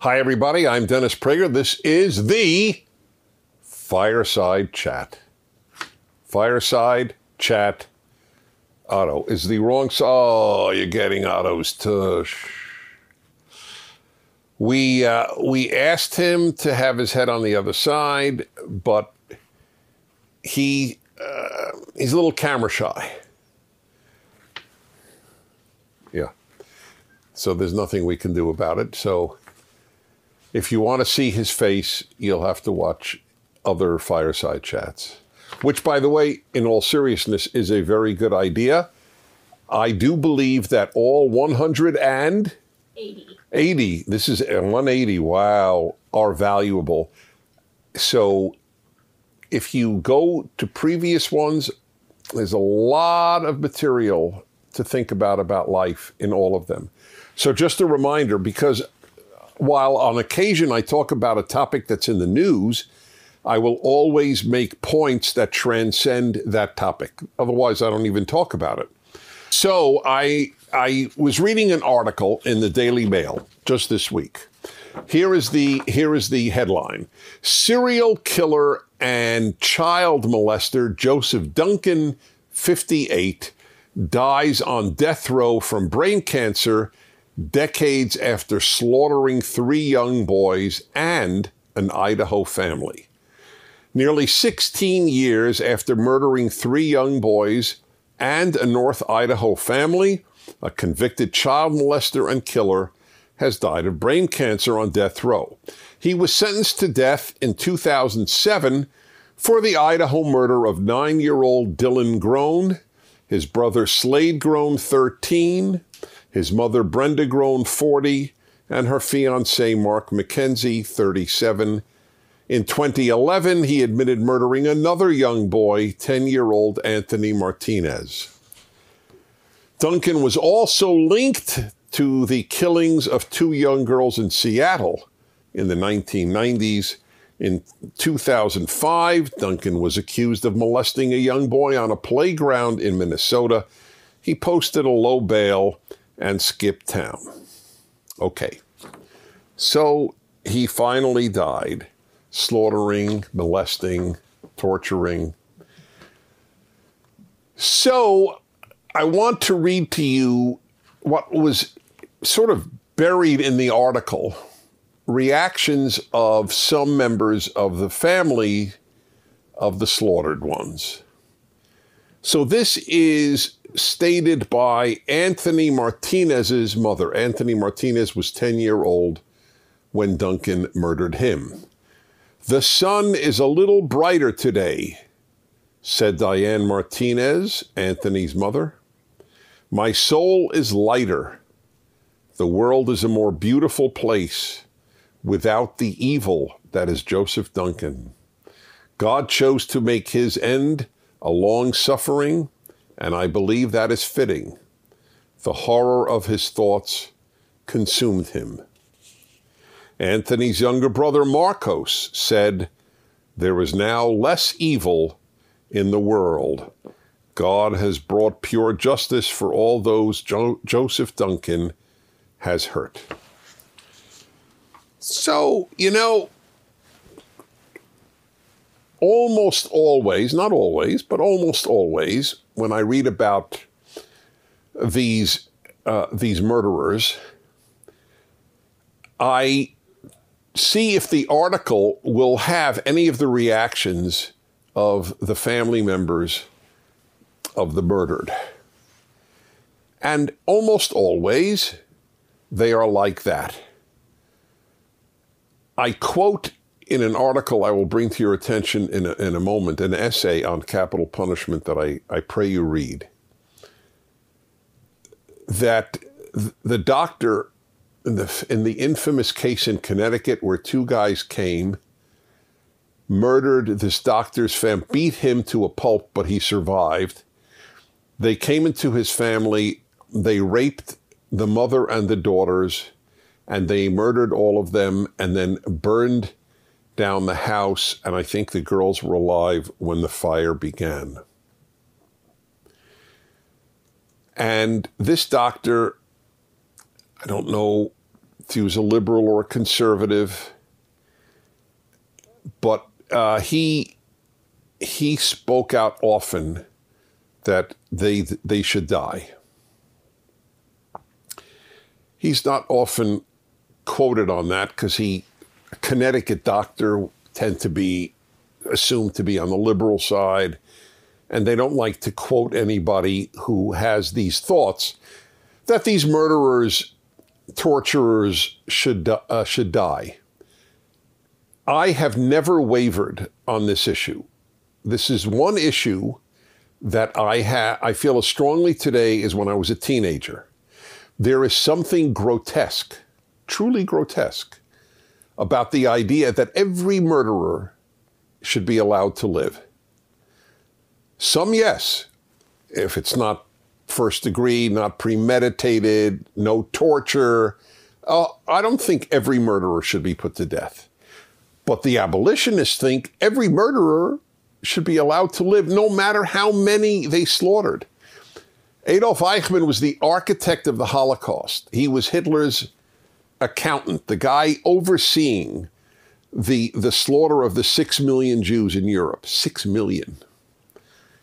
Hi, everybody. I'm Dennis Prager. This is the Fireside Chat. Fireside Chat. Otto is the wrong. Oh, you're getting Otto's tush. We uh, we asked him to have his head on the other side, but he uh, he's a little camera shy. Yeah. So there's nothing we can do about it. So if you want to see his face, you'll have to watch other fireside chats. Which, by the way, in all seriousness, is a very good idea. I do believe that all 180, 80, this is uh, 180, wow, are valuable. So if you go to previous ones, there's a lot of material to think about about life in all of them. So just a reminder, because while on occasion I talk about a topic that's in the news, I will always make points that transcend that topic. Otherwise, I don't even talk about it. So I I was reading an article in the Daily Mail just this week. Here is the here is the headline: Serial killer and child molester Joseph Duncan, 58, dies on death row from brain cancer decades after slaughtering three young boys and an Idaho family. Nearly 16 years after murdering three young boys and a North Idaho family, a convicted child molester and killer has died of brain cancer on death row. He was sentenced to death in 2007 for the Idaho murder of nine year old Dylan Groene, his brother Slade Groene, 13, his mother Brenda Groene, 40, and her fiance Mark McKenzie, 37. In 2011, he admitted murdering another young boy, 10 year old Anthony Martinez. Duncan was also linked to the killings of two young girls in Seattle in the 1990s. In 2005, Duncan was accused of molesting a young boy on a playground in Minnesota. He posted a low bail and skip town. Okay, so he finally died, slaughtering, molesting, torturing. So I want to read to you what was sort of buried in the article reactions of some members of the family of the slaughtered ones. So this is stated by Anthony Martinez's mother. Anthony Martinez was 10 year old when Duncan murdered him. The sun is a little brighter today, said Diane Martinez, Anthony's mother. My soul is lighter. The world is a more beautiful place without the evil that is Joseph Duncan. God chose to make his end a long suffering and I believe that is fitting. The horror of his thoughts consumed him. Anthony's younger brother Marcos said, There is now less evil in the world. God has brought pure justice for all those jo- Joseph Duncan has hurt. So, you know, almost always, not always, but almost always, when I read about these uh, these murderers, I see if the article will have any of the reactions of the family members of the murdered. And almost always, they are like that. I quote in an article I will bring to your attention in a, in a moment, an essay on capital punishment that I, I pray you read, that the doctor in the, in the infamous case in Connecticut where two guys came, murdered this doctor's fam, beat him to a pulp, but he survived. They came into his family, they raped the mother and the daughters, and they murdered all of them and then burned down the house, and I think the girls were alive when the fire began. And this doctor, I don't know if he was a liberal or a conservative, but uh, he he spoke out often that they they should die. He's not often quoted on that because he, Connecticut doctor, tend to be assumed to be on the liberal side, and they don't like to quote anybody who has these thoughts that these murderers, torturers should uh, should die. I have never wavered on this issue. This is one issue that I ha- I feel as strongly today as when I was a teenager. There is something grotesque, truly grotesque, about the idea that every murderer should be allowed to live. Some, yes, if it's not first degree, not premeditated, no torture. Uh, I don't think every murderer should be put to death. But the abolitionists think every murderer should be allowed to live no matter how many they slaughtered. Adolf Eichmann was the architect of the Holocaust. He was Hitler's accountant, the guy overseeing the, the slaughter of the six million Jews in Europe. Six million,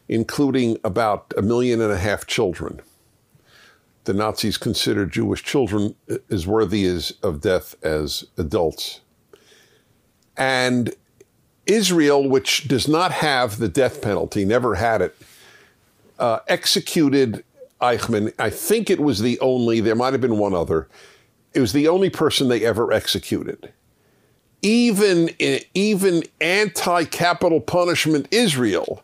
including about a million and a half children. The Nazis considered Jewish children as worthy as, of death as adults. And Israel, which does not have the death penalty, never had it, uh, executed Eichmann. I think it was the only, there might have been one other. It was the only person they ever executed. Even, even anti capital punishment Israel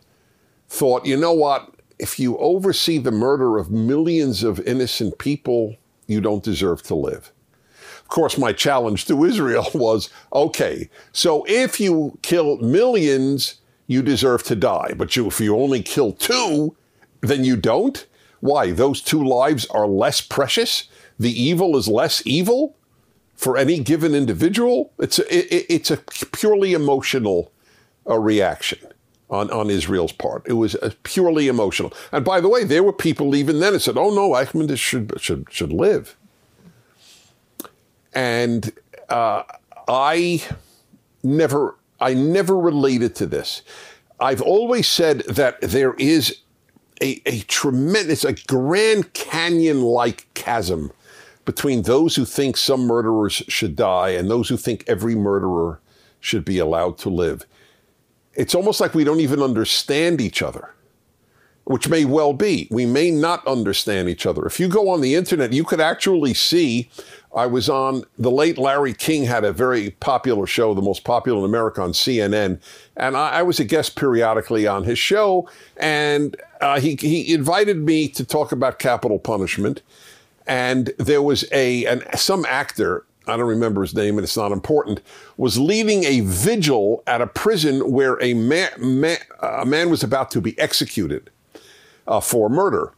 thought, you know what? If you oversee the murder of millions of innocent people, you don't deserve to live. Of course, my challenge to Israel was okay, so if you kill millions, you deserve to die. But you, if you only kill two, then you don't? Why? Those two lives are less precious? The evil is less evil for any given individual? It's a, it, it's a purely emotional uh, reaction on, on Israel's part. It was purely emotional. And by the way, there were people even then that said, oh no, Eichmann should, should, should live. And uh, I never, I never related to this. I've always said that there is a, a tremendous, a Grand Canyon like chasm between those who think some murderers should die and those who think every murderer should be allowed to live. It's almost like we don't even understand each other, which may well be. We may not understand each other. If you go on the internet, you could actually see I was on, the late Larry King had a very popular show, the most popular in America on CNN. And I, I was a guest periodically on his show. And uh, he, he invited me to talk about capital punishment. And there was a, an, some actor, I don't remember his name and it's not important, was leading a vigil at a prison where a man, man a man was about to be executed uh, for murder.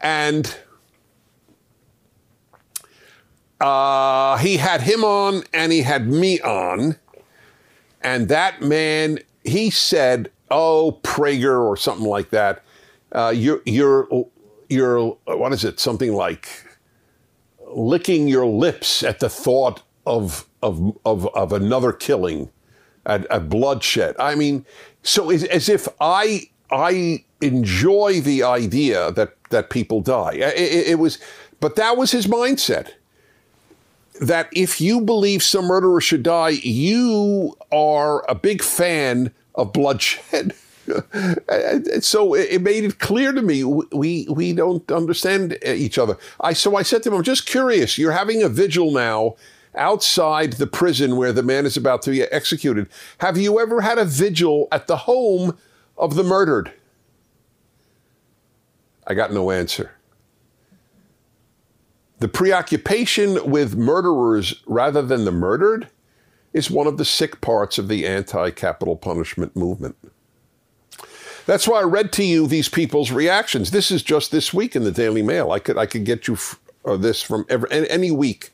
And uh, he had him on and he had me on. And that man, he said, oh, Prager or something like that. Uh, you're, you're, you're, what is it? Something like licking your lips at the thought of, of, of, of another killing, a, a bloodshed. I mean, so as, as if I, I enjoy the idea that, that people die. It, it, it was, but that was his mindset that if you believe some murderer should die, you are a big fan of bloodshed. so it made it clear to me we we don't understand each other. I so I said to him, I'm just curious. You're having a vigil now outside the prison where the man is about to be executed. Have you ever had a vigil at the home of the murdered? I got no answer. The preoccupation with murderers rather than the murdered is one of the sick parts of the anti capital punishment movement. That's why I read to you these people's reactions. This is just this week in the Daily Mail. I could I could get you f- uh, this from every, any week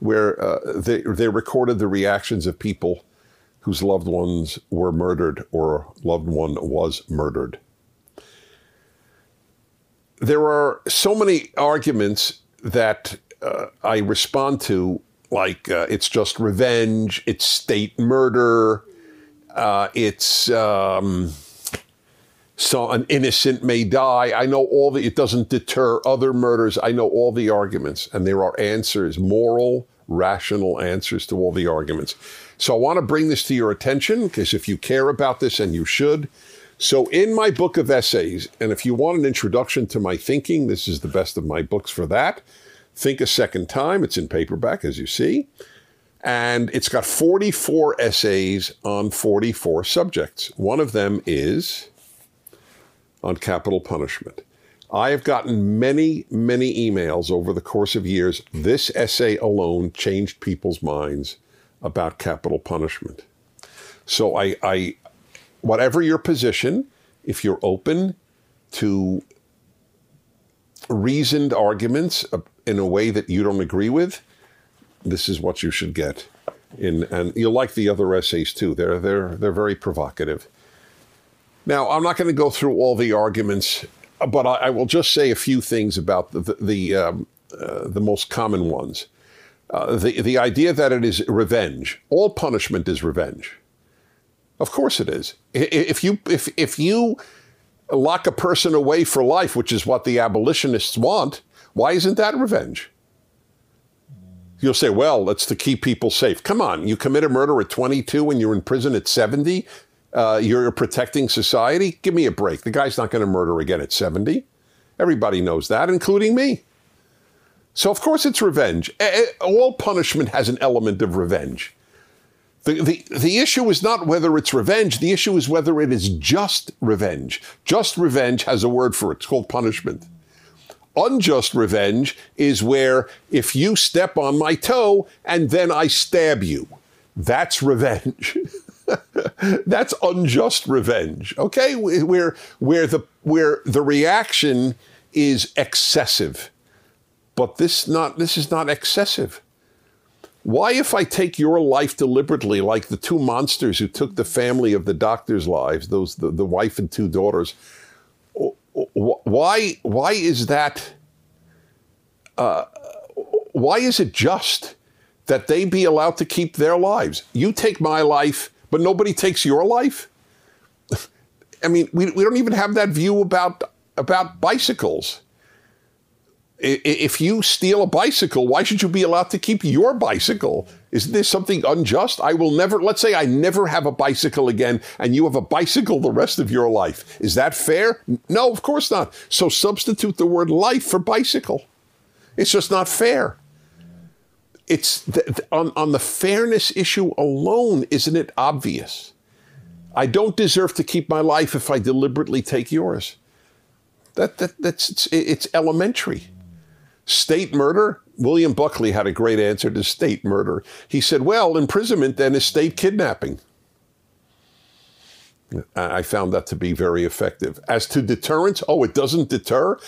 where uh, they they recorded the reactions of people whose loved ones were murdered or loved one was murdered. There are so many arguments that uh, I respond to like uh, it's just revenge, it's state murder, uh, it's um, so an innocent may die. I know all the, it doesn't deter other murders. I know all the arguments, and there are answers, moral, rational answers to all the arguments. So I want to bring this to your attention because if you care about this, and you should. So, in my book of essays, and if you want an introduction to my thinking, this is the best of my books for that. Think a Second Time. It's in paperback, as you see. And it's got 44 essays on 44 subjects. One of them is on capital punishment. I have gotten many, many emails over the course of years. This essay alone changed people's minds about capital punishment. So I, I whatever your position, if you're open to reasoned arguments uh, in a way that you don't agree with, this is what you should get. In, and you'll like the other essays too. They're they're they're very provocative. Now, I'm not going to go through all the arguments, but I, I will just say a few things about the the, the, um, uh, the most common ones. Uh, the the idea that it is revenge. All punishment is revenge. Of course it is. If you if if you lock a person away for life, which is what the abolitionists want, why isn't that revenge? You'll say, well, it's to keep people safe. Come on, you commit a murder at 22 and you're in prison at 70. Uh, you're protecting society. Give me a break. The guy's not going to murder again at 70. Everybody knows that, including me. So, of course, it's revenge. All punishment has an element of revenge. The, the, the issue is not whether it's revenge. The issue is whether it is just revenge. Just revenge has a word for it. It's called punishment. Unjust revenge is where if you step on my toe and then I stab you, that's revenge. that's unjust revenge. Okay, where where the where the reaction is excessive, but this not this is not excessive. Why, if I take your life deliberately, like the two monsters who took the family of the doctor's lives, those the, the wife and two daughters, why why is that uh, why is it just that they be allowed to keep their lives you take my life but nobody takes your life i mean we, we don't even have that view about about bicycles if you steal a bicycle, why should you be allowed to keep your bicycle? Isn't there something unjust? I will never, let's say I never have a bicycle again and you have a bicycle the rest of your life. Is that fair? No, of course not. So substitute the word life for bicycle. It's just not fair. It's the, on, on the fairness issue alone, isn't it obvious? I don't deserve to keep my life if I deliberately take yours. That, that, that's, it's, it's elementary. State murder? William Buckley had a great answer to state murder. He said, well, imprisonment then is state kidnapping. I found that to be very effective. As to deterrence, oh, it doesn't deter?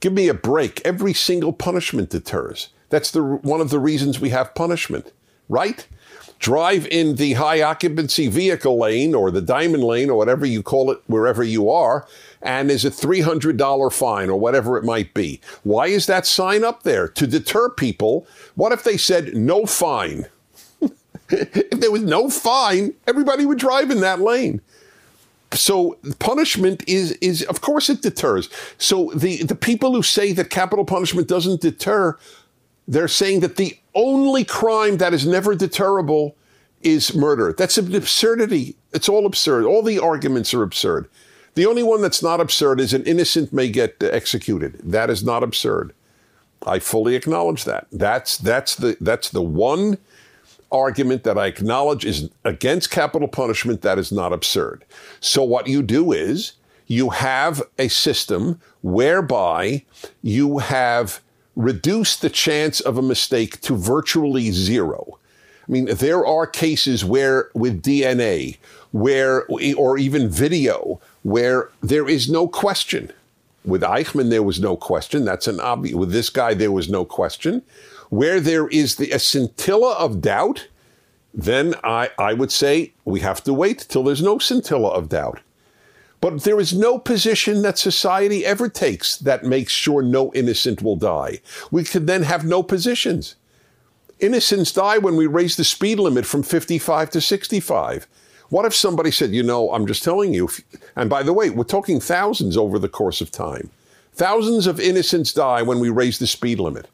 Give me a break. Every single punishment deters. That's the, one of the reasons we have punishment, right? Drive in the high occupancy vehicle lane or the diamond lane or whatever you call it, wherever you are, and is a $300 fine or whatever it might be. Why is that sign up there? To deter people. What if they said no fine? if there was no fine, everybody would drive in that lane. So punishment is is of course it deters. So the the people who say that capital punishment doesn't deter, they're saying that the only crime that is never deterrable is murder. That's an absurdity. It's all absurd. All the arguments are absurd. The only one that's not absurd is an innocent may get executed. That is not absurd. I fully acknowledge that. That's that's the that's the one argument that I acknowledge is against capital punishment that is not absurd. So what you do is you have a system whereby you have reduced the chance of a mistake to virtually zero. I mean, there are cases where with DNA, where or even video, where there is no question. With Eichmann, there was no question. That's an obvious. With this guy, there was no question. Where there is the, a scintilla of doubt, then I, I would say we have to wait till there's no scintilla of doubt. But there is no position that society ever takes that makes sure no innocent will die. We could then have no positions. Innocents die when we raise the speed limit from 55 to 65. What if somebody said, you know, I'm just telling you, and by the way, we're talking thousands over the course of time. Thousands of innocents die when we raise the speed limit.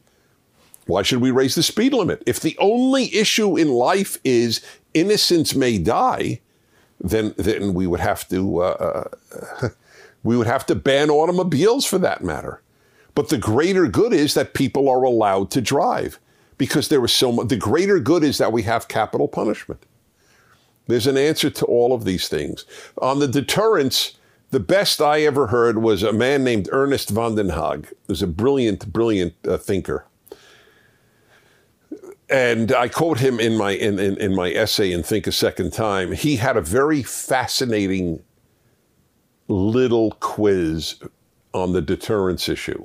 Why should we raise the speed limit? If the only issue in life is innocents may die, then then we would have to uh, uh, we would have to ban automobiles for that matter. But the greater good is that people are allowed to drive because there is so much. The greater good is that we have capital punishment. There's an answer to all of these things. On the deterrence, the best I ever heard was a man named Ernest van den Haag, who's a brilliant, brilliant uh, thinker. And I quote him in my in, in, in my essay and Think a Second Time. He had a very fascinating little quiz on the deterrence issue.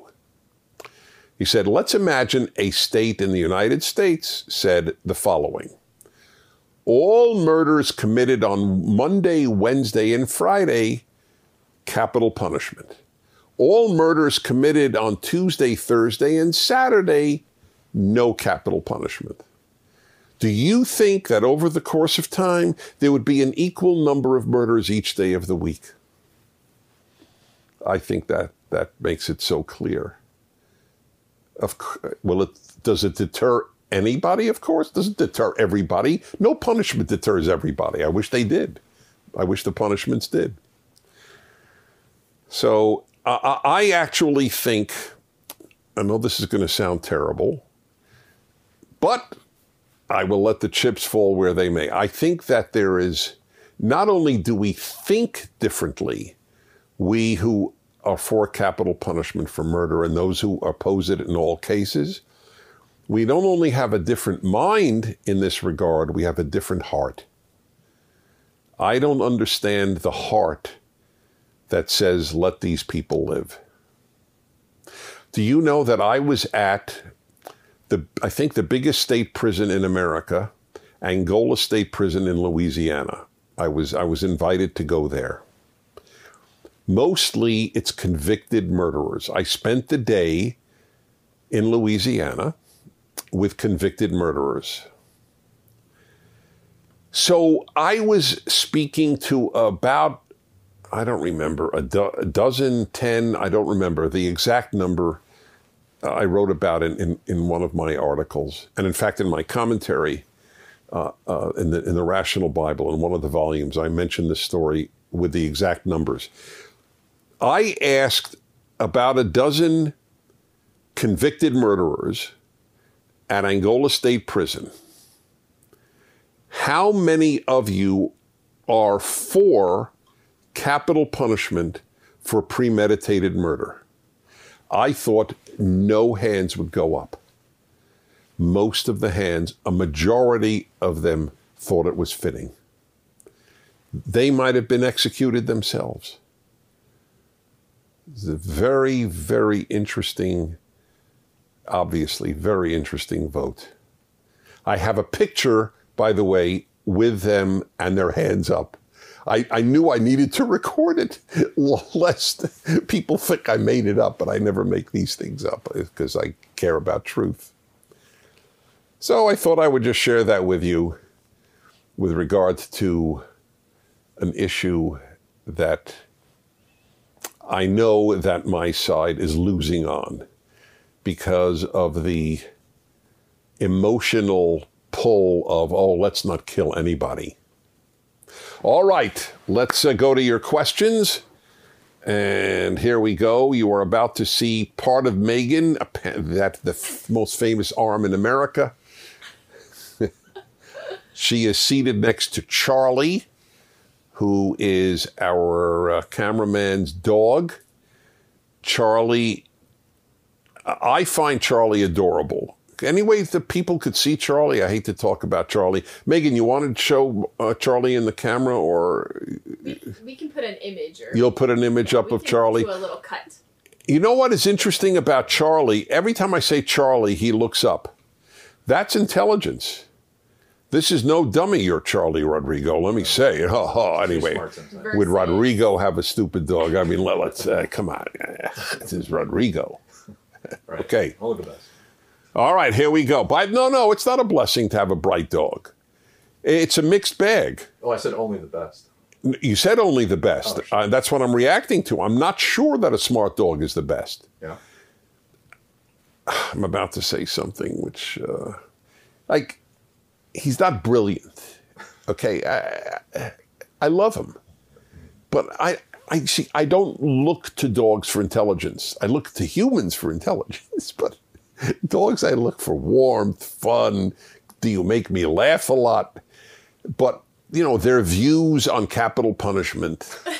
He said, let's imagine a state in the United States said the following All murders committed on Monday, Wednesday, and Friday, capital punishment. All murders committed on Tuesday, Thursday, and Saturday, no capital punishment. Do you think that over the course of time, there would be an equal number of murders each day of the week? I think that that makes it so clear. Of well, it does it deter anybody? Of course, does it deter everybody? No punishment deters everybody. I wish they did. I wish the punishments did. So uh, I actually think. I know this is going to sound terrible, but I will let the chips fall where they may. I think that there is not only do we think differently, we who are for capital punishment for murder and those who oppose it in all cases. We don't only have a different mind in this regard, we have a different heart. I don't understand the heart that says, let these people live. Do you know that I was at the, I think, the biggest state prison in America, Angola State Prison in Louisiana? I was, I was invited to go there. Mostly it's convicted murderers. I spent the day in Louisiana with convicted murderers. So I was speaking to about, I don't remember, a, do- a dozen, ten, I don't remember the exact number I wrote about in, in, in, one of my articles. And in fact, in my commentary uh, uh, in, the, in the Rational Bible, in one of the volumes, I mentioned this story with the exact numbers. I asked about a dozen convicted murderers at Angola State Prison how many of you are for capital punishment for premeditated murder? I thought no hands would go up. Most of the hands, a majority of them, thought it was fitting. They might have been executed themselves. It's a very, very interesting, obviously, very interesting vote. I have a picture, by the way, with them and their hands up. I, I knew I needed to record it lest people think I made it up, but I never make these things up uh, because I care about truth. So I thought I would just share that with you with regard to an issue that I know that my side is losing on because of the emotional pull of, oh, let's not kill anybody. All right, let's uh, go to your questions. And here we go. You are about to see part of Megan, that the f- most famous arm in America. she is seated next to Charlie, who is our uh, cameraman's dog. Charlie, I find Charlie adorable. Any way that people could see Charlie, I hate to talk about Charlie. Megan, you wanted to show uh, Charlie in the camera, or we, we, can put an image. Or, you'll put an image yeah, up of Charlie. Do a little cut. You know what is interesting about Charlie? Every time I say Charlie, he looks up. That's intelligence. This is no dummy, you're Charlie Rodrigo. Let me say. Oh, oh anyway, would Rodrigo have a stupid dog? I mean, let, us uh, come on. This is Rodrigo. Right. Okay. Hold the best. All right, here we go. But no, no, it's not a blessing to have a bright dog. It's a mixed bag. Oh, I said only the best. You said only the best. Oh, sure. uh, that's what I'm reacting to. I'm not sure that a smart dog is the best. Yeah. I'm about to say something which, uh, like, he's not brilliant. Okay, I- I love him, but I, I see. I don't look to dogs for intelligence. I look to humans for intelligence. But dogs, I look for warmth, fun. Do you make me laugh a lot? But you know their views on capital punishment.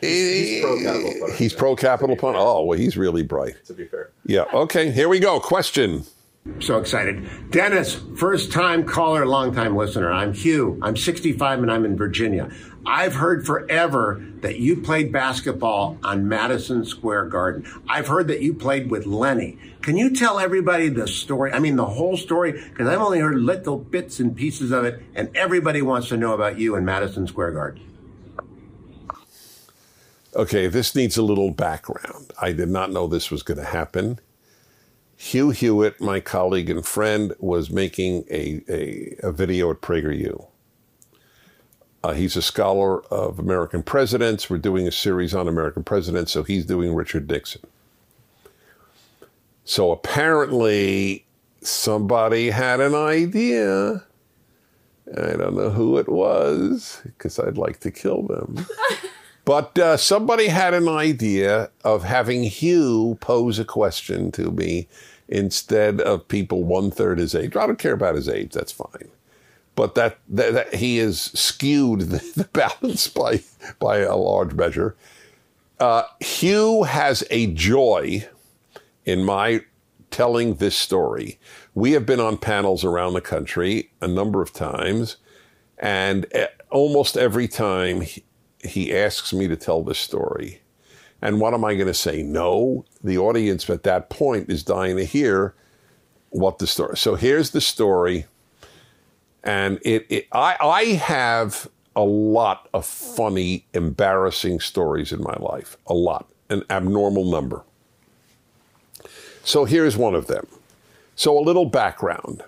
He's pro capital eh, punishment. He's pro capital punishment. Oh, well, he's really bright. To be fair. Yeah. Okay. Here we go. Question. So excited. Dennis, first time caller, long time listener. I'm Hugh. I'm 65 and I'm in Virginia. I've heard forever that you played basketball on Madison Square Garden. I've heard that you played with Lenny. Can you tell everybody the story? I mean, the whole story? Because I've only heard little bits and pieces of it, and everybody wants to know about you in Madison Square Garden. Okay, this needs a little background. I did not know this was going to happen. Hugh Hewitt, my colleague and friend, was making a, a, a video at PragerU. Uh, he's a scholar of American presidents. We're doing a series on American presidents, so he's doing Richard Nixon. So apparently, somebody had an idea. I don't know who it was because I'd like to kill them. But uh, somebody had an idea of having Hugh pose a question to me instead of people one third his age. I don't care about his age; that's fine. But that, that, that he has skewed the, the balance by by a large measure. Uh, Hugh has a joy in my telling this story. We have been on panels around the country a number of times, and eh, almost every time he, asks me to tell this story. And what am I going to say? No. The audience at that point is dying to hear what the story. So here's the story, and it, it I I have a lot of funny, embarrassing stories in my life. A lot, an abnormal number. So here's one of them. So a little background.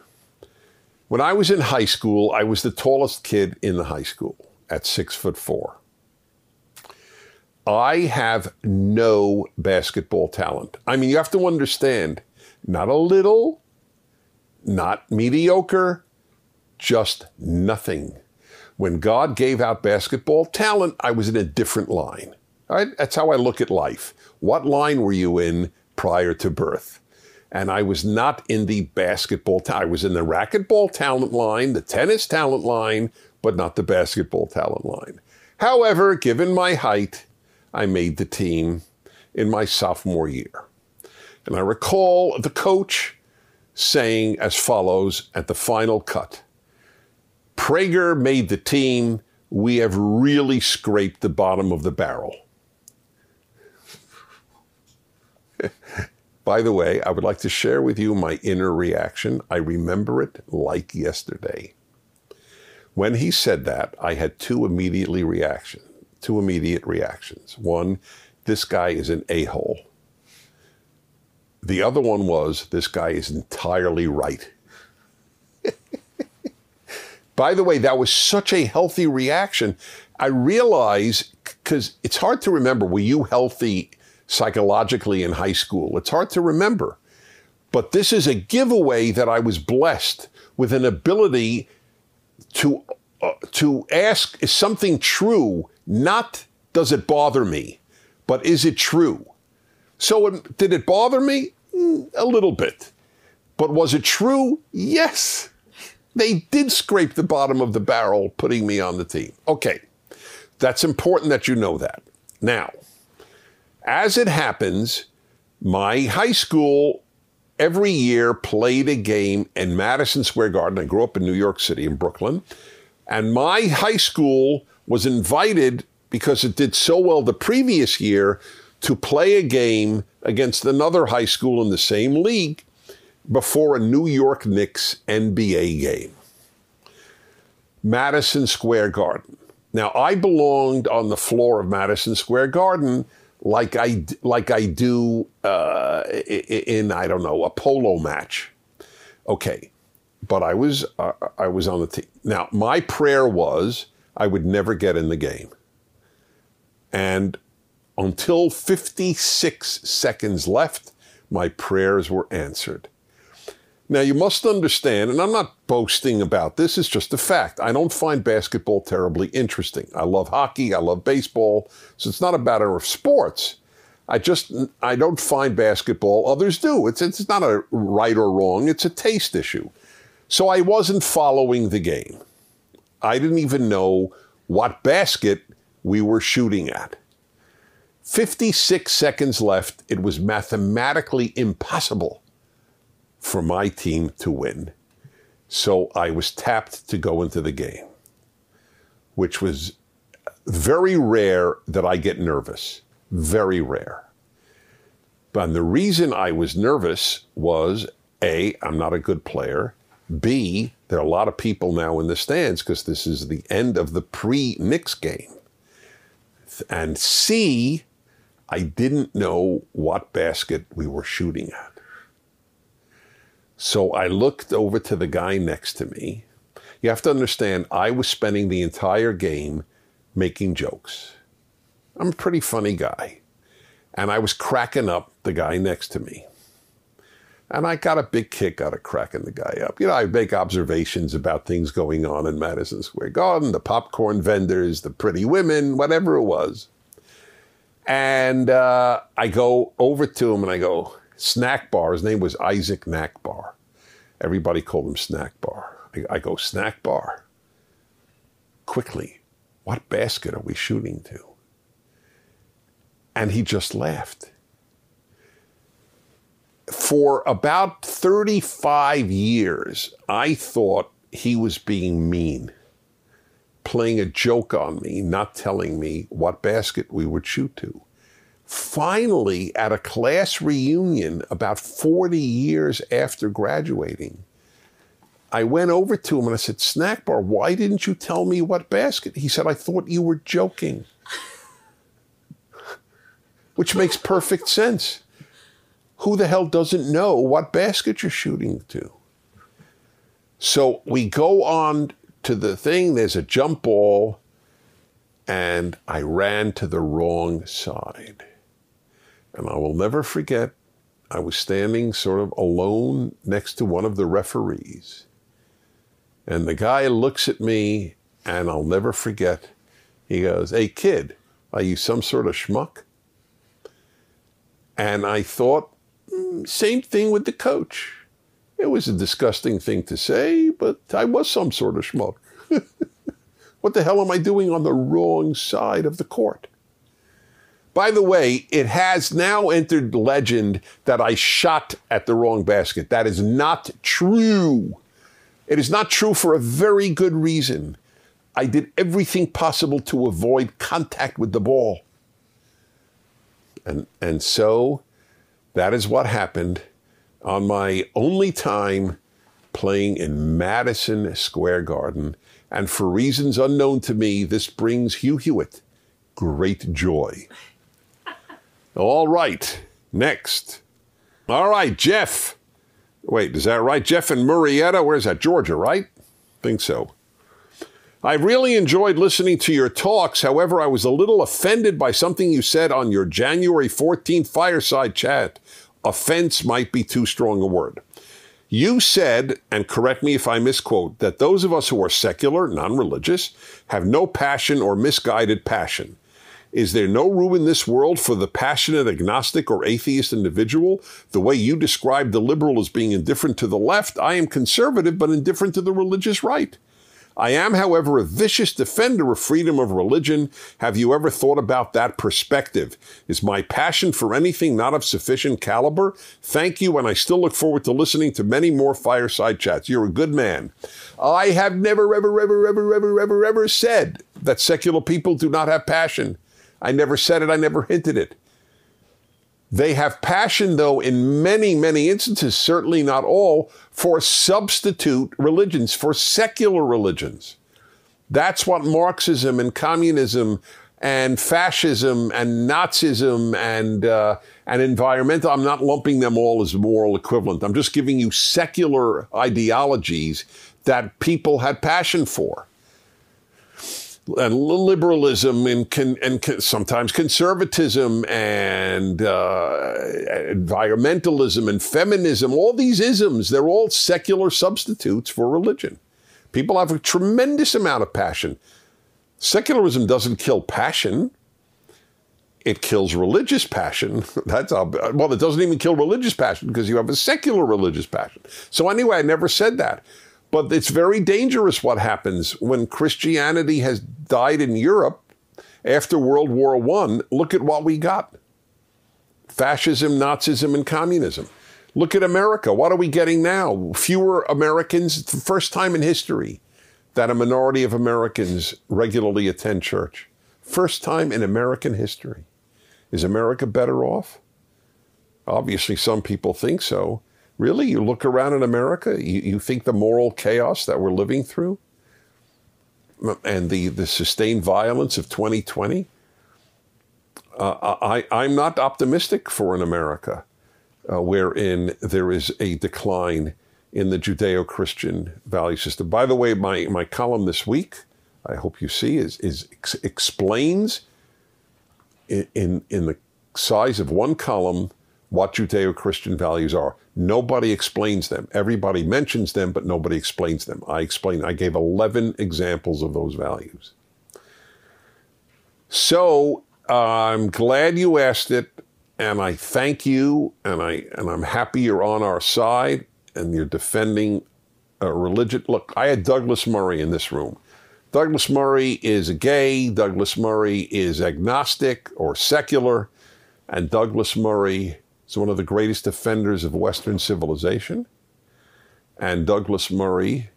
When I was in high school, I was the tallest kid in the high school at six foot four. I have no basketball talent. I mean, you have to understand, not a little, not mediocre, just nothing. When God gave out basketball talent, I was in a different line. That's how I look at life. What line were you in prior to birth? And I was not in the basketball. Ta- I was in the racquetball talent line, the tennis talent line, but not the basketball talent line. However, given my height, I made the team in my sophomore year. And I recall the coach saying as follows at the final cut Prager made the team. We have really scraped the bottom of the barrel. By the way, I would like to share with you my inner reaction. I remember it like yesterday. When he said that, I had two immediately reaction, two immediate reactions. One, this guy is an a-hole. The other one was, this guy is entirely right. By the way, that was such a healthy reaction. I realize, because it's hard to remember, were you healthy psychologically in high school? It's hard to remember. But this is a giveaway that I was blessed with an ability to, uh, to ask, is something true? Not does it bother me, but is it true? So it, did it bother me? Mm, A little bit. But was it true? Yes. They did scrape the bottom of the barrel putting me on the team. Okay. That's important that you know that. Now, as it happens, my high school every year played a game in Madison Square Garden. I grew up in New York City, in Brooklyn. And my high school was invited because it did so well the previous year to play a game against another high school in the same league before a New York Knicks NBA game. Madison Square Garden. Now, I belonged on the floor of Madison Square Garden like I like I do uh, in I don't know a polo match. Okay, but I was uh, I was on the team. Now my prayer was I would never get in the game, and until 56 seconds left, my prayers were answered. Now, you must understand, and I'm not boasting about this, it's just a fact. I don't find basketball terribly interesting. I love hockey, I love baseball, so it's not a matter of sports. I just, I don't find basketball, others do. It's, it's not a right or wrong, it's a taste issue. So I wasn't following the game. I didn't even know what basket we were shooting at. 56 seconds left. It was mathematically impossible for my team to win. So I was tapped to go into the game, which was very rare that I get nervous. Very rare. But the reason I was nervous was A, I'm not a good player. B, there are a lot of people now in the stands because this is the end of the pre Knicks game. And C, I didn't know what basket we were shooting at. So I looked over to the guy next to me. You have to understand, I was spending the entire game making jokes. I'm a pretty funny guy. And I was cracking up the guy next to me. And I got a big kick out of cracking the guy up. You know, I make observations about things going on in Madison Square Garden, the popcorn vendors, the pretty women, whatever it was. And uh, I go over to him and I go, Snack Bar. His name was Isaac Nackbar. Everybody called him Snack Bar. I, I go, Snack Bar. Quickly, what basket are we shooting to? And he just laughed. For about 35 years, I thought he was being mean, playing a joke on me, not telling me what basket we would shoot to finally, at a class reunion about 40 years after graduating, I went over to him and I said, Snack bar, why didn't you tell me what basket? He said, I thought you were joking. Which makes perfect sense. Who the hell doesn't know what basket you're shooting to? So we go on to the thing, there's a jump ball, and I ran to the wrong side. And I will never forget, I was standing sort of alone next to one of the referees. And the guy looks at me, and I'll never forget. He goes, Hey, kid, are you some sort of schmuck? And I thought, Mm, same thing with the coach. It was a disgusting thing to say, but I was some sort of schmuck. what the hell am I doing on the wrong side of the court? By the way, it has now entered legend that I shot at the wrong basket. That is not true. It is not true for a very good reason. I did everything possible to avoid contact with the ball. And, and so that is what happened on my only time playing in Madison Square Garden. And for reasons unknown to me, this brings Hugh Hewitt great joy. All right, next. All right, Jeff. Wait, is that right? Jeff and Marietta? Where's that? Georgia, right? Think so. I really enjoyed listening to your talks. However, I was a little offended by something you said on your January 14th fireside chat. Offense might be too strong a word. You said, and correct me if I misquote, that those of us who are secular, non religious, have no passion or misguided passion. Is there no room in this world for the passionate agnostic or atheist individual? The way you describe the liberal as being indifferent to the left, I am conservative but indifferent to the religious right. I am, however, a vicious defender of freedom of religion. Have you ever thought about that perspective? Is my passion for anything not of sufficient caliber? Thank you, and I still look forward to listening to many more fireside chats. You're a good man. I have never, ever, ever, ever, ever, ever, ever said that secular people do not have passion. I never said it, I never hinted it. They have passion, though, in many, many instances, certainly not all, for substitute religions, for secular religions. That's what Marxism and communism and fascism and Nazism and uh, and environmental. I'm not lumping them all as moral equivalent. I'm just giving you secular ideologies that people had passion for. And liberalism and, con, and con, sometimes conservatism and uh, environmentalism and feminism, all these isms, they're all secular substitutes for religion. People have a tremendous amount of passion. Secularism doesn't kill passion. It kills religious passion. That's well, it doesn't even kill religious passion because you have a secular religious passion. So anyway, I never said that. But it's very dangerous what happens when Christianity has died in Europe after World War I. Look at what we got fascism, Nazism, and communism. Look at America. What are we getting now? Fewer Americans, the first time in history that a minority of Americans regularly attend church. First time in American history. Is America better off? Obviously, some people think so. Really? You look around in America, you, you think the moral chaos that we're living through and the, the sustained violence of 2020? Uh, I, I'm not optimistic for an America uh, wherein there is a decline in the Judeo Christian value system. By the way, my, my column this week, I hope you see, is, is ex- explains in, in, in the size of one column what Judeo Christian values are. Nobody explains them. Everybody mentions them, but nobody explains them. I explain, I gave 11 examples of those values. So uh, I'm glad you asked it, and I thank you, and, I, and I'm happy you're on our side and you're defending a religion. Look, I had Douglas Murray in this room. Douglas Murray is gay, Douglas Murray is agnostic or secular, and Douglas Murray is one of the greatest defenders of Western civilization. And Douglas Murray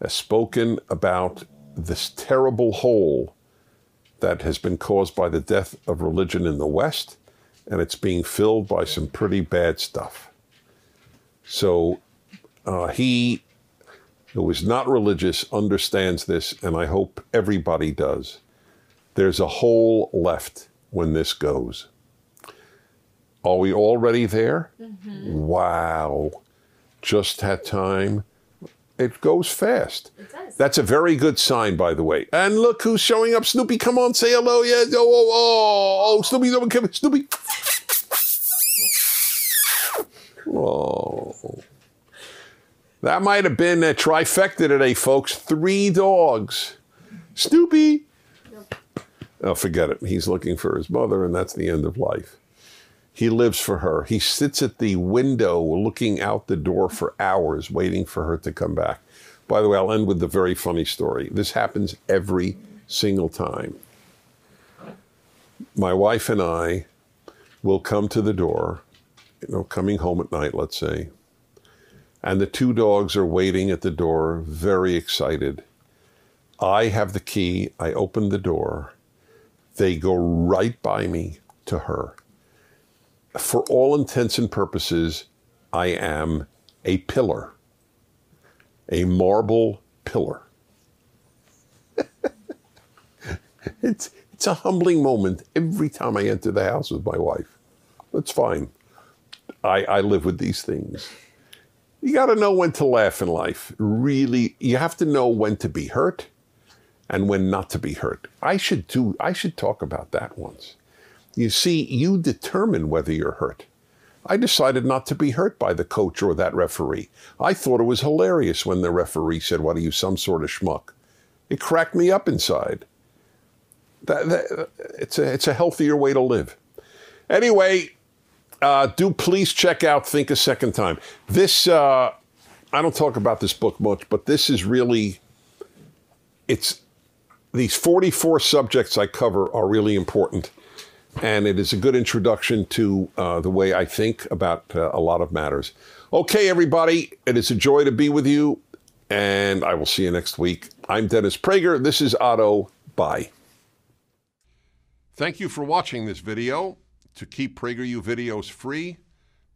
has spoken about this terrible hole that has been caused by the death of religion in the West, and it's being filled by some pretty bad stuff. So uh, he, who is not religious, understands this, and I hope everybody does. There's a hole left when this goes. Are we already there? Mm-hmm. Wow. Just had time. It goes fast. It does. That's a very good sign, by the way. And look who's showing up. Snoopy, come on, say hello. Yeah. Oh, oh, oh, oh Snoopy, come, Snoopy. Oh. That might have been a trifecta today, folks. Three dogs. Snoopy. Yep. Oh, forget it. He's looking for his mother, and that's the end of life. He lives for her. He sits at the window looking out the door for hours, waiting for her to come back. By the way, I'll end with the very funny story. This happens every single time. My wife and I will come to the door, you know, coming home at night, let's say, and the two dogs are waiting at the door, very excited. I have the key. I open the door. They go right by me to her for all intents and purposes, I am a pillar, a marble pillar. it's, it's a humbling moment every time I enter the house with my wife. That's fine. I, I live with these things. You got to know when to laugh in life. Really, you have to know when to be hurt and when not to be hurt. I should do I should talk about that once. You see, you determine whether you're hurt. I decided not to be hurt by the coach or that referee. I thought it was hilarious when the referee said, What are you, some sort of schmuck? It cracked me up inside. That, that, it's, a, it's a healthier way to live. Anyway, uh, do please check out Think a Second Time. This, uh, I don't talk about this book much, but this is really, it's, these 44 subjects I cover are really important and it is a good introduction to uh, the way I think about uh, a lot of matters. Okay, everybody, it is a joy to be with you, and I will see you next week. I'm Dennis Prager. This is Otto. Bye. Thank you for watching this video. To keep PragerU videos free,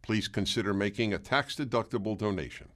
please consider making a tax-deductible donation.